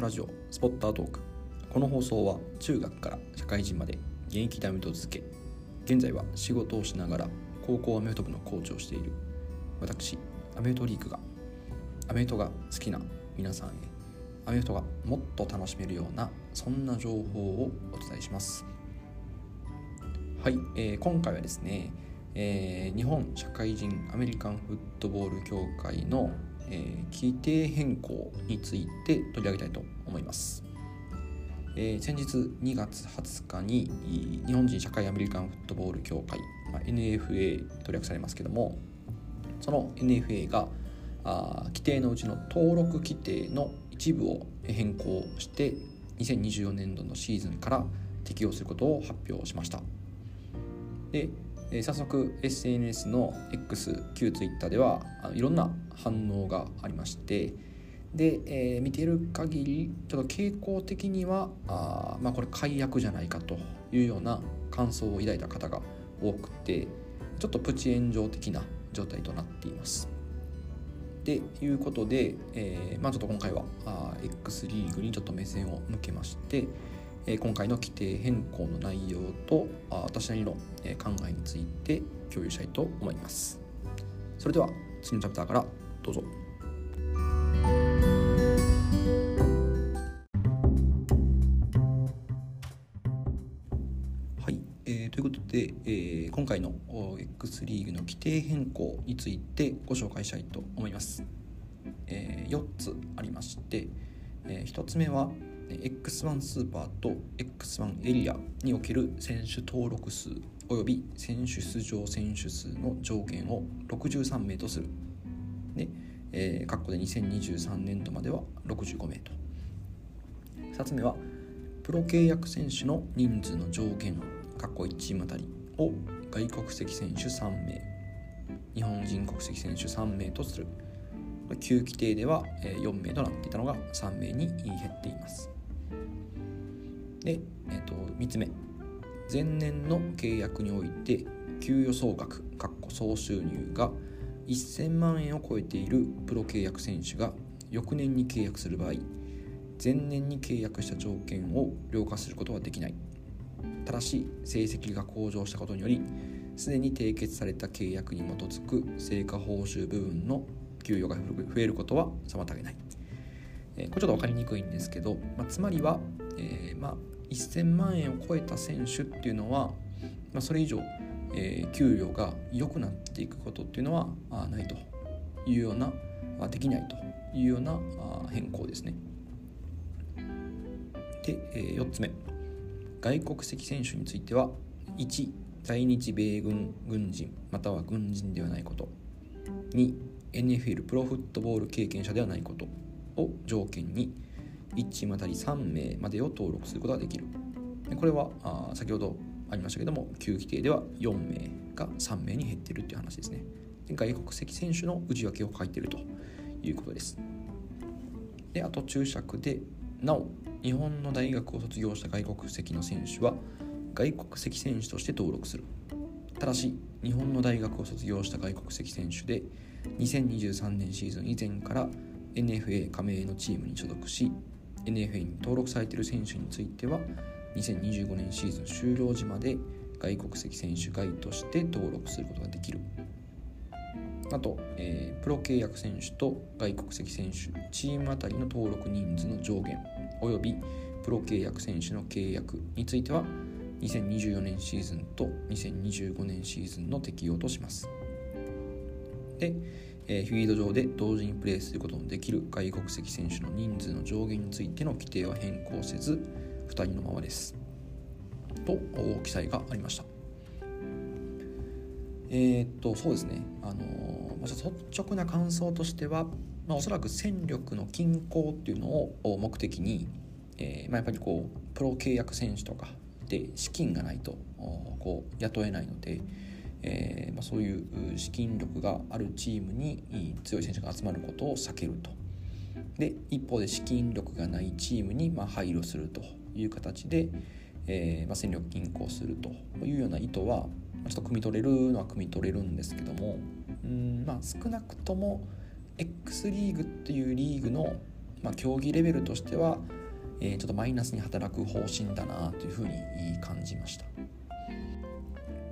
ラジオスポッタートーク。この放送は中学から社会人まで現役でアメフトを続け現在は仕事をしながら高校アメフト部のコーチをしている。私アメフトリークがアメフトが好きな皆さんへアメフトがもっと楽しめるようなそんな情報をお伝えします。はい、えー、今回はですね、えー、日本社会人アメリカンフットボール協会のえー、規定変更について取り上げたいと思います。えー、先日2月20日に日本人社会アメリカンフットボール協会、まあ、NFA と略されますけどもその NFA があ規定のうちの登録規定の一部を変更して2024年度のシーズンから適用することを発表しましたでえ早速 SNS の X 旧 Twitter ではあのいろんな反応がありましてで、えー、見てる限りちょっと傾向的にはあまあこれ解約じゃないかというような感想を抱いた方が多くてちょっとプチ炎上的な状態となっています。でいうことで、えーまあ、ちょっと今回はあ X リーグにちょっと目線を向けまして、え今回の規定変更の内容と私なりの考えについて共有したいと思います。それでは次のチャプターからどうぞ。はい、えー、ということで、えー、今回の X リーグの規定変更についてご紹介したいと思います、えー、4つありまして、えー、1つ目は X1 スーパーと X1 エリアにおける選手登録数および選手出場選手数の上限を63名とする。で、えー、括弧で2023年度までは65名と。2つ目は、プロ契約選手の人数の上限、括弧1チームあたりを外国籍選手3名、日本人国籍選手3名とする。旧規定では4名となっていたのが3名に減っています。で、えーと、3つ目。前年の契約において給与総額かっこ総収入が1000万円を超えているプロ契約選手が翌年に契約する場合前年に契約した条件を凌駕することはできない。ただし成績が向上したことによりすでに締結された契約に基づく成果報酬部分の給与が増えることは妨げない、これちょっと分かりにくいんですけど、まあ、つまりは、えー、まあ1000万円を超えた選手っていうのは、まあ、それ以上、えー、給与が良くなっていくことっていうのはあないというようなあできないというようなあ変更ですね。で、えー、4つ目。外国籍選手については1在日米軍軍人または軍人ではないこと。2 NFL プロフットボール経験者ではないこと。を条件に1チーム当たり3名までを登録することができる。これはあ先ほどありましたけども旧規定では4名が3名に減っているという話ですね。で外国籍選手の内訳を書いてるということです。であと注釈でなお日本の大学を卒業した外国籍の選手は外国籍選手として登録する。ただし日本の大学を卒業した外国籍選手で2023年シーズン以前から NFA 加盟のチームに所属し NFA に登録されている選手については2025年シーズン終了時まで外国籍選手外として登録することができる。あと、えー、プロ契約選手と外国籍選手チームあたりの登録人数の上限およびプロ契約選手の契約については2024年シーズンと2025年シーズンの適用とします。でえフィールド上で同時にプレーすることのできる外国籍選手の人数の上限についての規定は変更せず2人のままです。と記載がありました。えー、っとそうですね。あのー、率直な感想としては、まあ、おそらく戦力の均衡っていうのを目的に、えーまあ、やっぱりこうプロ契約選手とかで資金がないとこう雇えないので、えーまあ、そういう資金力があるチームに強い選手が集まることを避けると。で一方で資金力がないチームにまあ配慮するという形で、えーまあ、戦力均衡するというような意図はちょっと汲み取れるのは汲み取れるんですけどもうん、まあ、少なくとも X リーグっていうリーグのまあ、競技レベルとしては、えー、ちょっとマイナスに働く方針だなというふうに感じました。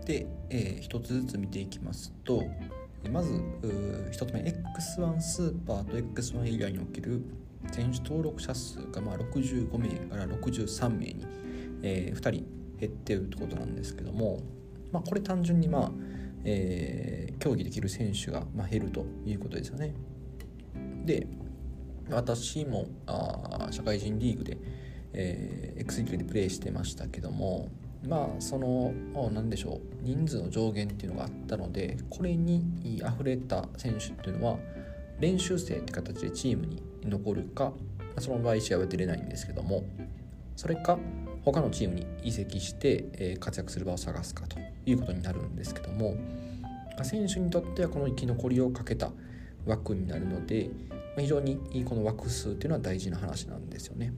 で、えー、一つずつ見ていきますとまず1つ目 X1 スーパーと X1 エリアにおける選手登録者数がまあ65名から63名に、えー、2人減ってるということなんですけども、まあ、これ単純にまあ、えー、競技できる選手がまあ減るということですよね。で私もあ社会人リーグで、えー、X リーグでプレーしてましたけどもまあその何でしょう人数の上限っていうのがあったのでこれにあふれた選手っていうのは練習生って形でチームに残るかその場合試合は出れないんですけどもそれか他のチームに移籍して、活躍する場を探すかということになるんですけども選手にとってはこの生き残りをかけた枠になるので非常にこの枠数っていうのは大事な話なんですよね。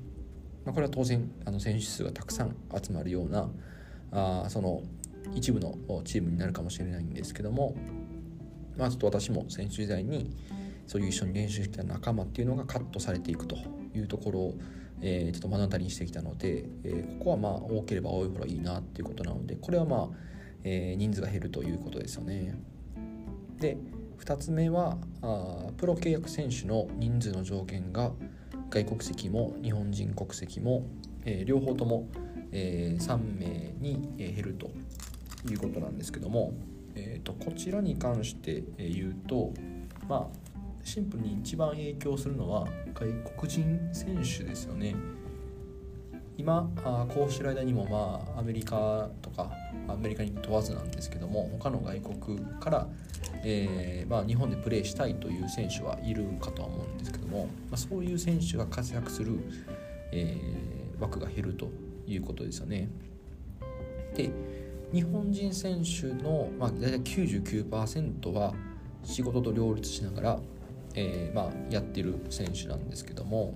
まあ、これは当然あの選手数がたくさん集まるようなあその一部のチームになるかもしれないんですけども、まあ、ちょっと私も選手時代にそういう一緒に練習してきた仲間っていうのがカットされていくというところを、えー、ちょっと目の当たりにしてきたので、えー、ここはまあ多ければ多いほどいいなっていうことなのでこれはまあ、えー、人数が減るということですよね。で2つ目はあプロ契約選手の人数の上限が外国籍も日本人国籍も、えー、両方とも、えー、3名に減るということなんですけども、えーと、こちらに関して言うとまあシンプルに一番影響するのは外国人選手ですよね。今あこうしてる間にもまあアメリカとかアメリカに問わずなんですけども他の外国から、えーまあ、日本でプレーしたいという選手はいるかとは思うんですけども、まあ、そういう選手が活躍する、えー、枠が減るということですよね。で日本人選手の、まあ、大体99%は仕事と両立しながら、えーまあ、やってる選手なんですけども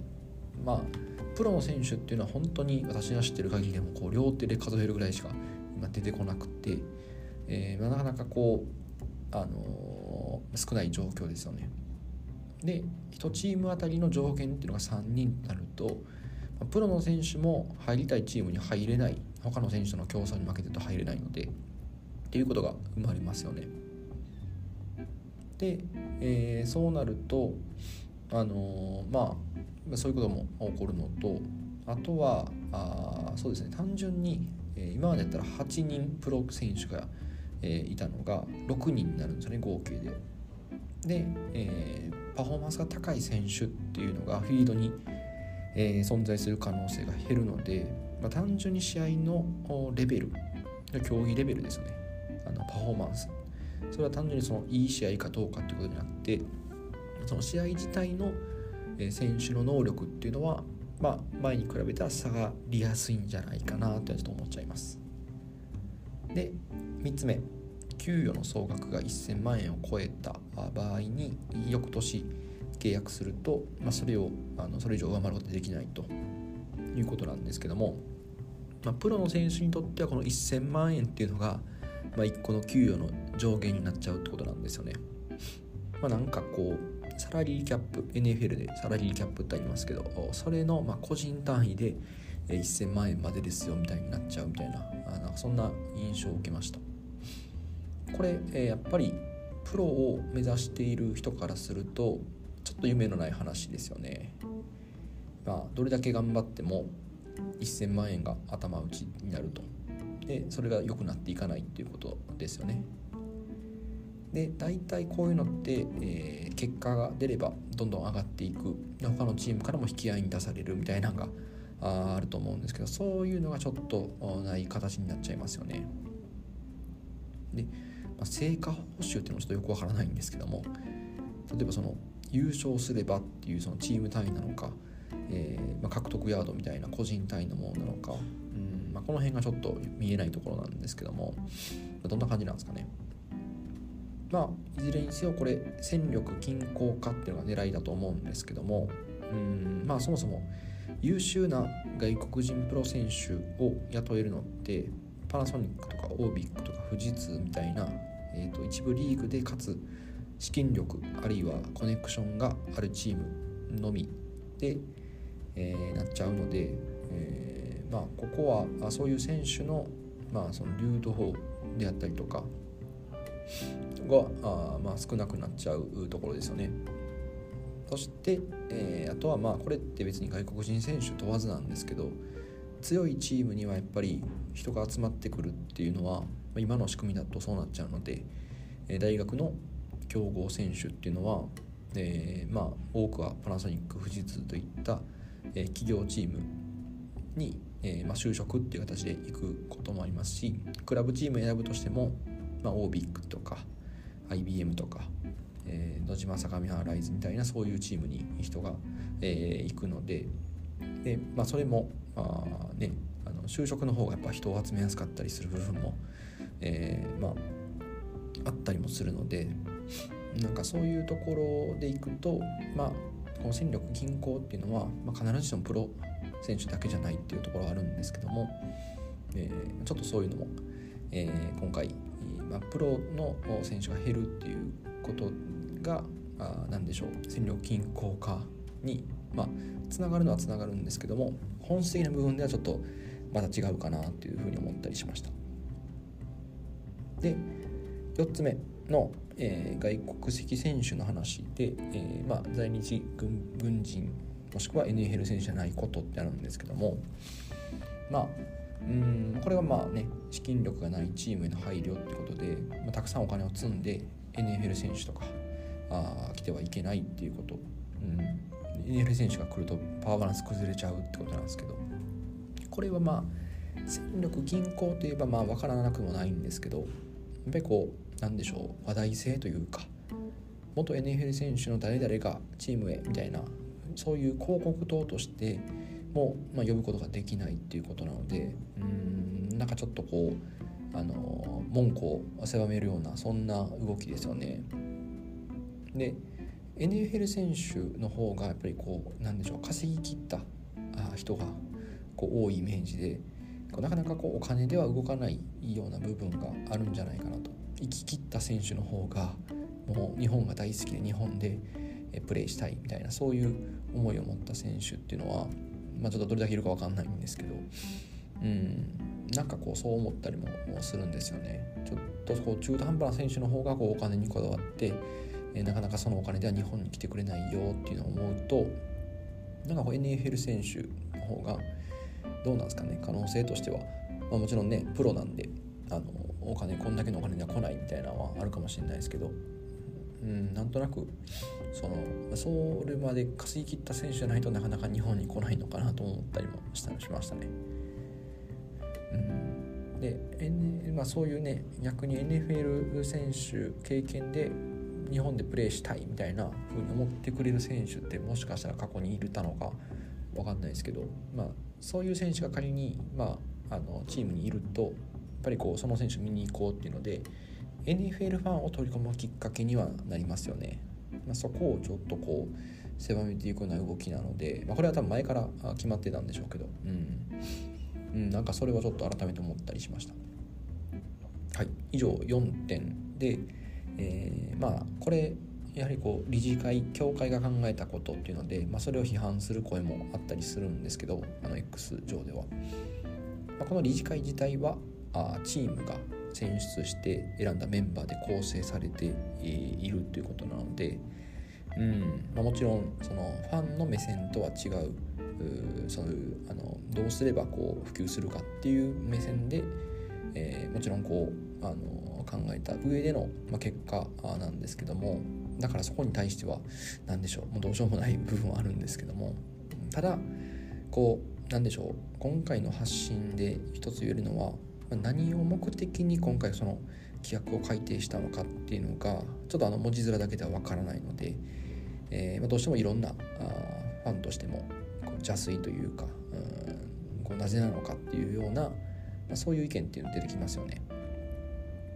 まあプロの選手っていうのは本当に私が知ってる限りでもこう両手で数えるぐらいしか今出てこなくて、えーまあ、なかなかこう、あのー、少ない状況ですよね。で1チームあたりの上限っていうのが3人となるとプロの選手も入りたいチームに入れない他の選手との競争に負けてると入れないのでっていうことが生まれますよね。で、えー、そうなるとあのー、まあそういうことも起こるのとあとはあそうですね。単純に、え、今までやったら8人プロ選手が、え、いたのが6人になるんですよね合計で。で、えー、パフォーマンスが高い選手っていうのがフィードに、えー、存在する可能性が減るので、まあ、単純に試合のレベル競技レベルですね。あのパフォーマンス。それは単純にそのいい試合かどうかってことになってその試合自体の選手の能力っていうのは、まあ、前に比べたら下がりやすいんじゃないかなとちょっと思っちゃいます。で3つ目給与の総額が1000万円を超えた場合に翌年契約すると、まあ、それをあのそれ以上上回ることができないということなんですけども、まあ、プロの選手にとってはこの1000万円っていうのが、まあ、1個の給与の上限になっちゃうってことなんですよね。まあ、なんかこうサラリーキャップ NFL でサラリーキャップってありますけどそれのま個人単位で1000万円までですよみたいになっちゃうみたいななんかそんな印象を受けました。これ、えやっぱりプロを目指している人からするとちょっと夢のない話ですよね。まあどれだけ頑張っても1000万円が頭打ちになると。でそれが良くなっていかないっていうことですよね。で大体こういうのって、えー、結果が出ればどんどん上がっていく他のチームからも引き合いに出されるみたいなのがあると思うんですけどそういうのがちょっとない形になっちゃいますよね。で、まあ、成果報酬っていうのもちょっとよくわからないんですけども例えばその優勝すればっていうそのチーム単位なのか、えー、まあ、獲得ヤードみたいな個人単位のものなのか、うんまあ、この辺がちょっと見えないところなんですけどもどんな感じなんですかね。まあいずれにせよこれ戦力均衡化っていうのが狙いだと思うんですけどもうんまあそもそも優秀な外国人プロ選手を雇えるのってパナソニックとかオービックとか富士通みたいな、えー、と一部リーグでかつ資金力あるいはコネクションがあるチームのみで、えー、なっちゃうので、えー、まあ、ここはそういう選手の,、まあその流動法であったりとかがあ、まあ、少なくなっちゃうところですよね。そして、えー、あとはまあこれって別に外国人選手問わずなんですけど強いチームにはやっぱり人が集まってくるっていうのは今の仕組みだとそうなっちゃうので大学の強豪選手っていうのは、えー、まあ多くはパナソニック富士通といった、え、企業チームに、えま、就職っていう形で行くこともありますしクラブチーム選ぶとしても、まあ、OBIC とか IBM とか、えー、野島相模原ライズみたいなそういうチームに人が、えー、行くのでで、まあ、それも、まあね、あの就職の方がやっぱ人を集めやすかったりする部分も、えー、まああったりもするのでなんかそういうところでいくとまあこの戦力均衡っていうのは、まあ、必ずしもプロ選手だけじゃないっていうところはあるんですけども、えー、ちょっとそういうのも、えー、今回、まあ、プロの選手が減るっていうことがあ何でしょう戦力均衡化にまあつながるのはつながるんですけども本質的な部分ではちょっとまた違うかなっていうふうに思ったりしました。で4つ目の、えー、外国籍選手の話で、えーまあ、在日軍軍人もしくは NFL 選手じゃないことってあるんですけどもまあうん。これはまあね資金力がないチームへの配慮ってことで、まあ、たくさんお金を積んで NFL 選手とかあ来てはいけないっていうこと、うん、NFL 選手が来るとパワーバランス崩れちゃうってことなんですけど。これはまあ戦力均衡といえばまあ分からなくもないんですけどやっぱりこうなんでしょう話題性というか元 NFL 選手の誰々がチームへみたいなそういう広告塔としても、まあ、呼ぶことができないっていうことなのでうんなんかちょっとこうあの門戸を狭めるようなそんな動きですよね。で NFL 選手の方がやっぱりこうなんでしょう稼ぎきった人がこう多いイメージでなかなかこうお金では動かないような部分があるんじゃないかなと生き切った選手の方がもう日本が大好きで日本でプレーしたいみたいなそういう思いを持った選手っていうのは、まあ、ちょっとどれだけいるか分かんないんですけどうんなんかこうそう思ったりもするんですよね。ちょっとこう中途半端な選手の方がこうお金にこだわってえなかなかそのお金では日本に来てくれないよっていうのを思うとなんかこう NFL 選手の方がどうなんですかね。可能性としては、まあ、もちろんねプロなんであのお金こんだけのお金では来ないみたいなのはあるかもしれないですけど、うん、なんとなくそのそれまで稼ぎ切った選手じゃないとなかなか日本に来ないのかなと思ったりもしたりしましたね。うん、で、N まあ、そういうね逆に NFL 選手経験で日本でプレーしたいみたいな風に思ってくれる選手ってもしかしたら過去にいるたのか分かんないですけど、まあ、そういう選手が仮に、まあ、あのチームにいるとやっぱりこうその選手見に行こうっていうので NFL ファンを取り込むきっかけにはなりますよね。まあ、そこをちょっとこう狭めていくような動きなので、まあ、これは多分前から決まってたんでしょうけど、うん、うん、なんかそれはちょっと改めて思ったりしました。はい、以上4点で、えー、まあこれやはりこう理事会協会が考えたことっていうので、まあ、それを批判する声もあったりするんですけどあの X 上では、まあ、この理事会自体はあチームが選出して選んだメンバーで構成されているということなので、うんまあ、もちろんそのファンの目線とは違うそういうあのどうすればこう普及するかっていう目線で、えー、もちろんこうあの考えた上での、まあ、結果なんですけどもだからそこに対しては何でしょうもうどうしようもない部分はあるんですけどもただこうなんでしょう今回の発信で一つ言えるのは何を目的に今回その規約を改定したのかっていうのがちょっとあの文字面だけではわからないので、えー、ま、どうしてもいろんなあファンとしてもこう邪推というかうんこうなぜなのかっていうような、まあ、そういう意見っていうの出てきますよね。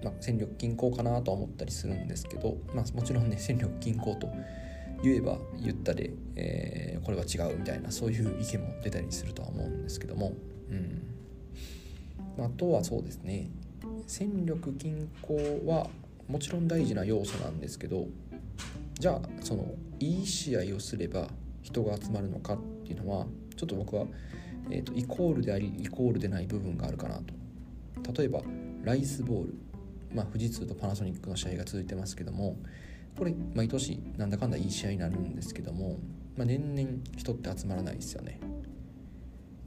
まあ、戦力均衡かなとは思ったりするんですけど、まあ、もちろんね戦力均衡と言えば言ったで、えー、これは違うみたいなそういう意見も出たりするとは思うんですけども、うん、あとはそうですね。戦力均衡はもちろん大事な要素なんですけどじゃあそのいい試合をすれば人が集まるのかっていうのはちょっと僕は、えーと、イコールでありイコールでない部分があるかなと。例えばライスボール、まあ、富士通とパナソニックの試合が続いてますけどもこれ毎年なんだかんだいい試合になるんですけども、まあ、年々人って集まらないですよね。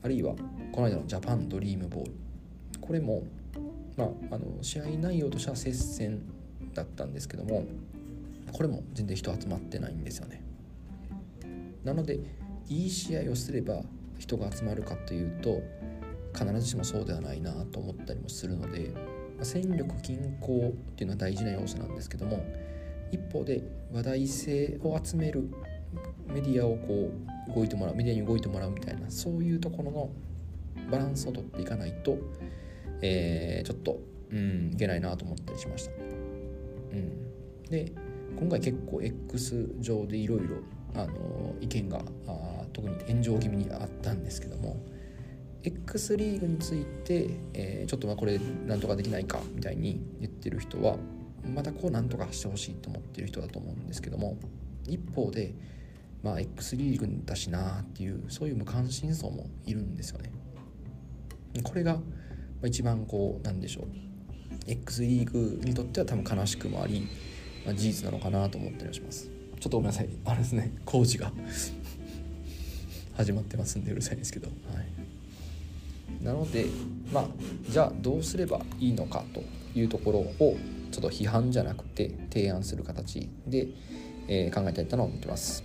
あるいはこの間のジャパンドリームボール。これも、まあ、あの試合内容としては接戦だったんですけどもこれも全然人集まってないんですよね。なのでいい試合をすれば人が集まるかというと必ずしもそうではないなと思ったりもするのでま戦力均衡っていうのは大事な要素なんですけども一方で話題性を集めるメディアをこう動いてもらうメディアに動いてもらうみたいなそういうところのバランスをとっていかないと、えー、ちょっとうんいけないなと思ったりしました。うん、で今回結構 X 上でいろいろ意見があ特に炎上気味にあったんですけども X リーグについて、えー、ちょっとまあこれなんとかできないかみたいに言ってる人はまたこうなんとかしてほしいと思ってる人だと思うんですけども一方でまあ X リーグだしなっていうそういう無関心層もいるんですよね。これがまあ一番こうなんでしょう。X リーグにとっては多分悲しくもあり、まあ、事実なのかなと思ったりします。ちょっとごめんなさい。あれですね。工事が。始まってますんでうるさいんですけど、はい、なのでまあじゃあどうすればいいのかというところをちょっと批判じゃなくて提案する形で、えー、考えたいと思ってます。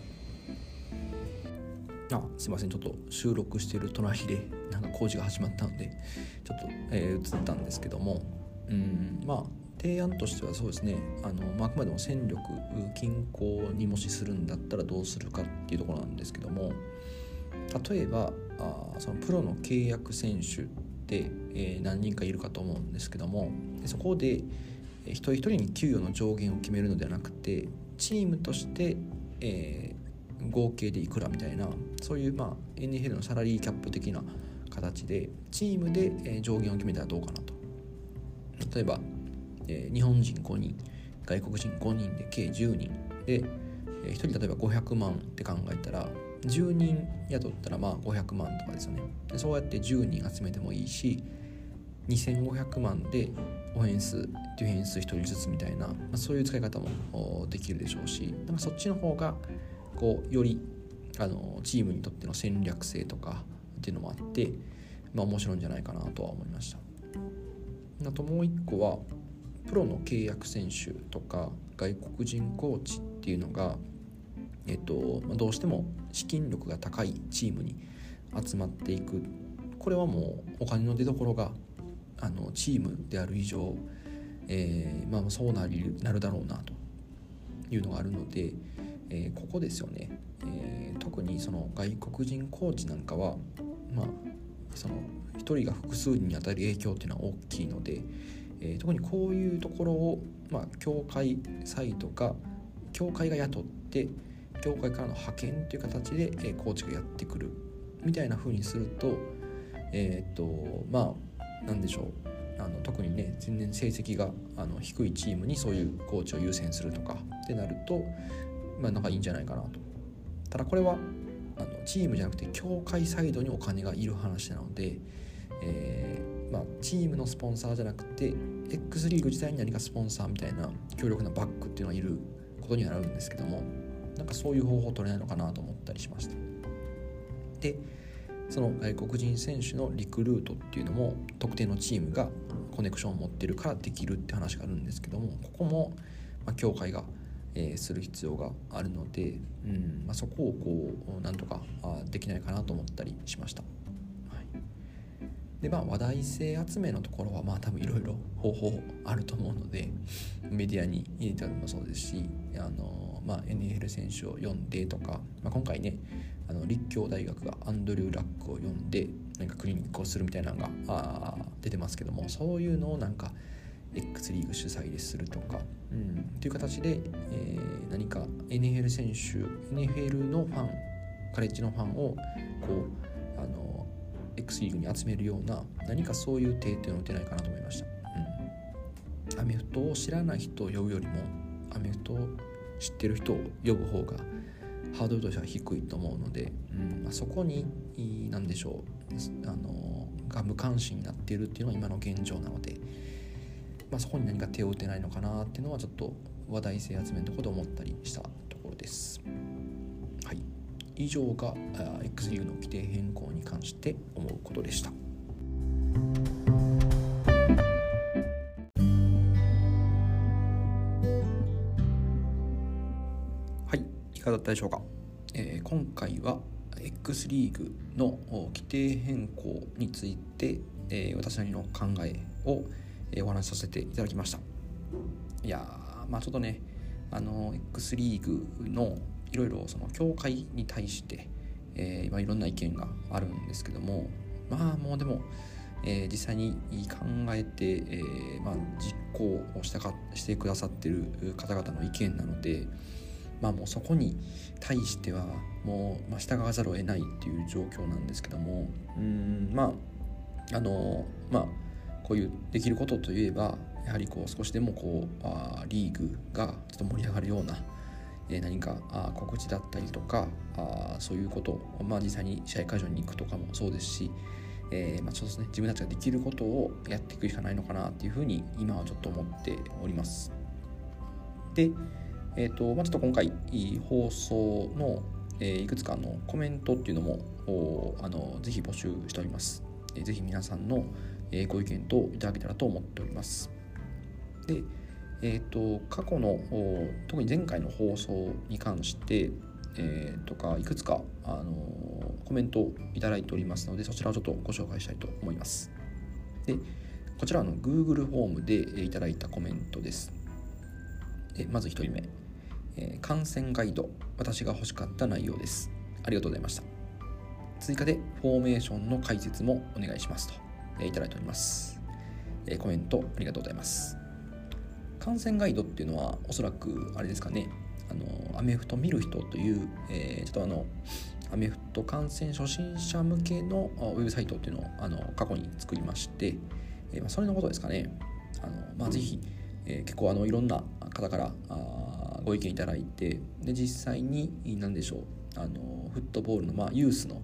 あすいません。ちょっと収録してる隣で。なんか工事が始まったのでちょっと、えー、映ったんですけどもうんまあ提案としてはそうですねあの、まあ、あくまでも戦力均衡にもしするんだったらどうするかっていうところなんですけども例えばあそのプロの契約選手って、えー、何人かいるかと思うんですけどもそこで一人一人に給与の上限を決めるのではなくてチームとして、えー、合計でいくらみたいなそういう、まあ、NFL のサラリーキャップ的な形でチームで上限を決めたらどうかなと。例えば、日本人5人外国人5人で計10人で、1人例えば500万って考えたら10人雇ったらまあ500万とかですよね。でそうやって10人集めてもいいし2500万でオフェンスディフェンス1人ずつみたいな、まあ、そういう使い方もできるでしょうしなんかそっちの方がこうよりあのチームにとっての戦略性とかっていうのもあって、まあ、面白いんじゃないかなとは思いました。あともう一個はプロの契約選手とか外国人コーチっていうのが、えっとま、どうしても資金力が高いチームに集まっていくこれはもうお金の出どころがあのチームである以上、えーまあ、そうなりなるだろうなというのがあるので、えー、ここですよね、えー、特にその外国人コーチなんかは、まあ、その1人が複数人に与える影響っていうのは大きいので、えー、特にこういうところを、まあ、協会サイトか協会が雇って協会からの派遣という形で、えー、コーチがやってくるみたいな風にするとえっ、とまあなんでしょう。あの特にね全然成績があの低いチームにそういうコーチを優先するとかってなるとまあなんかいいんじゃないかなと。ただこれはあのチームじゃなくて協会サイドにお金がいる話なので、えーまあ、チームのスポンサーじゃなくて X リーグ自体に何かスポンサーみたいな強力なバックっていうのがいることにはなるんですけどもなんかそういう方法を取れないのかなと思ったりしました。でその外国人選手のリクルートっていうのも特定のチームがコネクションを持ってるからできるって話があるんですけどもここも、協会が、えー、する必要があるので、うんまあ、そこをこうなんとかできないかなと思ったりしました。はいでまあ話題性集めのところはまあ多分いろいろ方法あると思うのでメディアに入れたりもそうですしあの、まあ、NFL 選手を読んでとか、まあ、今回ねあの立教大学がアンドリュー・ラックを読んでなんかクリニックをするみたいなのがあ出てますけどもそういうのをなんか X リーグ主催でするとか、うん、という形で、えー、何か NFL 選手 NFL のファンカレッジのファンをこうあの X リーグに集めるような何かそういう定点を打てないかなと思いました、うん、アメフトを知らない人を呼ぶよりもアメフトを知ってる人を呼ぶ方がハードルとしては低いと思うので、うんまあ、そこに何でしょうあのが無関心になっているっていうのが今の現状なので、まあ、そこに何か手を打てないのかなっていうのはちょっと話題性集めのところで思ったりしたところです。はい、以上が X リーグの規定変更に関して思うことでした。はい、いかがだったでしょうか、えー、今回は X リーグの規定変更について、えー、私なりの考えを、え、お話しさせていただきました。いやまあちょっとねあの X リーグのいろいろその協会に対して、えー、今いろんな意見があるんですけどもまあもうでも、えー、実際に考えて、えーまあ、実行をしたかしてくださってる方々の意見なので、まあもうそこに対してはもう、まあ、従わざるを得ないっていう状況なんですけどもうんまああのまあこういうできることといえばやはりこう少しでもこうあリーグがちょっと盛り上がるような、えー、何かあ告知だったりとかあそういうこと、まあ、実際に試合会場に行くとかもそうですし、えー、まあ、ちょっとね自分たちができることをやっていくしかないのかなっていうふうに今はちょっと思っております。でえーとまあ、ちょっと今回放送の、えー、いくつかのコメントっていうのもあのぜひ募集しております。えー、ぜひ皆さんの、えー、ご意見といただけたらと思っております。で、えーと、過去の特に前回の放送に関して、えー、とかいくつか、あのコメントをいただいておりますのでそちらをちょっとご紹介したいと思います。でこちらの Google フォームでいただいたコメントです。でまず1人目。えー、観戦ガイド私が欲しかった内容ですありがとうございました追加でフォーメーションの解説もお願いしますと、え、いただいております、え、コメントありがとうございます。観戦ガイドっていうのはおそらくあれですかね。あのアメフト見る人という、えー、ちょっとあのアメフト観戦初心者向けのウェブサイトっていうのをあの過去に作りまして、えーまあ、それのことですかね。あの、まあ、ぜひ、えー、結構あのいろんな方からあご意見いただいてで実際に何でしょう。あのフットボールの、まあ、ユースの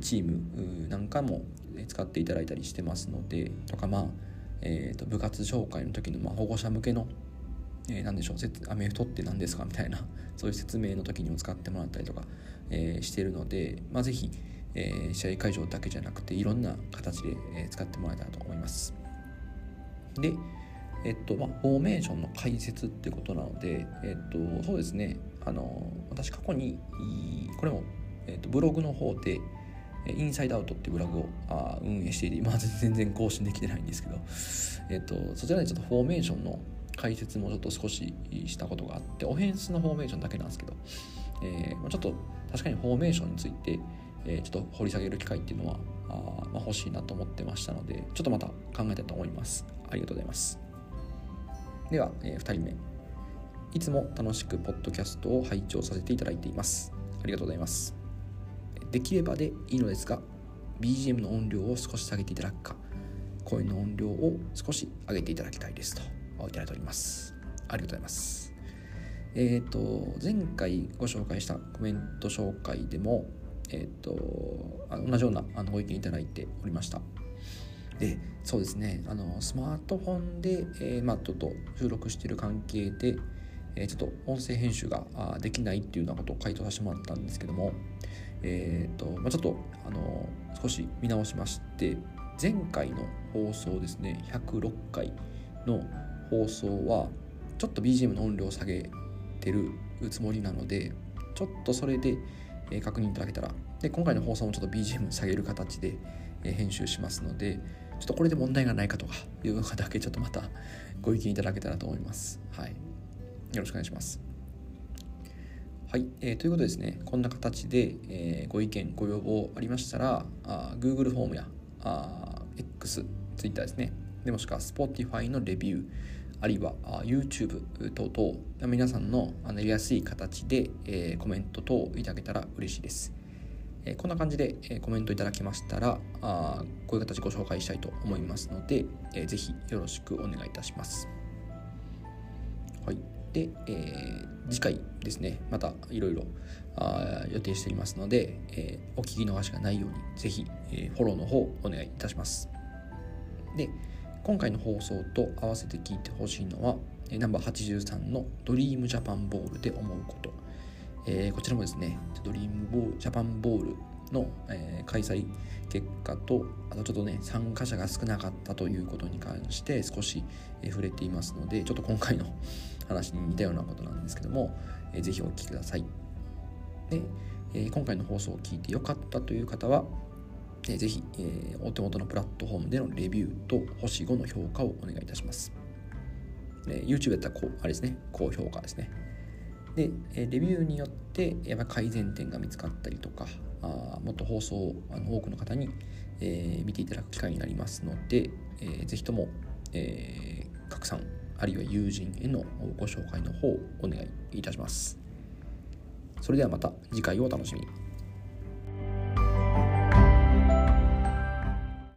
チームなんかも使っていただいたりしてますのでとかまあ、えーと、部活紹介の時の、ま、保護者向けの、えー、何でしょうアメフトって何ですかみたいな そういう説明の時にも使ってもらったりとか、えー、してるので、まあ、ぜひ、えー、試合会場だけじゃなくていろんな形で、え使ってもらえたらと思います。で、えっとまあ、フォーメーションの解説ってことなので、えっと、そうですねあの私過去にこれも、えっと、ブログの方でインサイドアウトっていうブログをあ運営していて今全然更新できてないんですけど、えっと、そちらでちょっとフォーメーションの解説もちょっと少ししたことがあってオフェンスのフォーメーションだけなんですけど、えー、ちょっと確かにフォーメーションについて、えー、ちょっと掘り下げる機会っていうのはあ、まあ、欲しいなと思ってましたのでちょっとまた考えたいと思います。ありがとうございます。では、えー、2人目。いつも楽しくポッドキャストを拝聴させていただいています。ありがとうございます。できればでいいのですが BGM の音量を少し下げていただくか声の音量を少し上げていただきたいですといただいております。ありがとうございます。えっ、ー、と前回ご紹介したコメント紹介でもえっ、ー、と同じようなあのご意見いただいておりました。でそうですねあのスマートフォンで、えー、まあ、ちょっと収録している関係で、えー、ちょっと音声編集ができないっていうようなことを回答させてもらったんですけども、えーとまあ、ちょっとあの少し見直しまして前回の放送ですね106回の放送はちょっと BGM の音量を下げてるつもりなのでちょっとそれで確認いただけたらで今回の放送もちょっと BGM 下げる形で編集しますのでちょっとこれで問題がないかとかいうのだけちょっとまたご意見いただけたらと思います。はい。よろしくお願いします。はい、えー、ということですね、こんな形で、えー、ご意見、ご要望ありましたら、あ Google フォームやあ X、Twitter ですね、でもしくは Spotify のレビュー、あるいはあ YouTube 等々、皆さんのやりやすい形で、えー、コメント等いただけたら嬉しいです。えこんな感じで、えコメントいただけましたらあこういう形ご紹介したいと思いますので、えー、ぜひよろしくお願いいたします。で、えー、次回ですね。またいろいろ予定していますので、えー、お聞き逃しがないようにぜひ、えー、フォローの方お願いいたします。で今回の放送と合わせて聞いてほしいのはナンバー83のドリームジャパンボールで思うこと、えー、こちらもですねドリームボージャパンボールの、えー、開催結果とあとちょっとね参加者が少なかったということに関して少し、えー、触れていますのでちょっと今回の 話に似たようなことなんですけども、えー、ぜひお聞きくださいで、えー、今回の放送を聞いてよかったという方はえー、ぜひ、え、お手元のプラットフォームでのレビューと星5の評価をお願いいたします。え、YouTube やったらこう、あれですね、高評価ですね。で、レビューによってやっぱ改善点が見つかったりとか、あもっと放送をあの多くの方に、えー、見ていただく機会になりますので、えー、ぜひとも、えー、拡散あるいは友人へのご紹介の方をお願いいたします。それではまた次回をお楽しみに。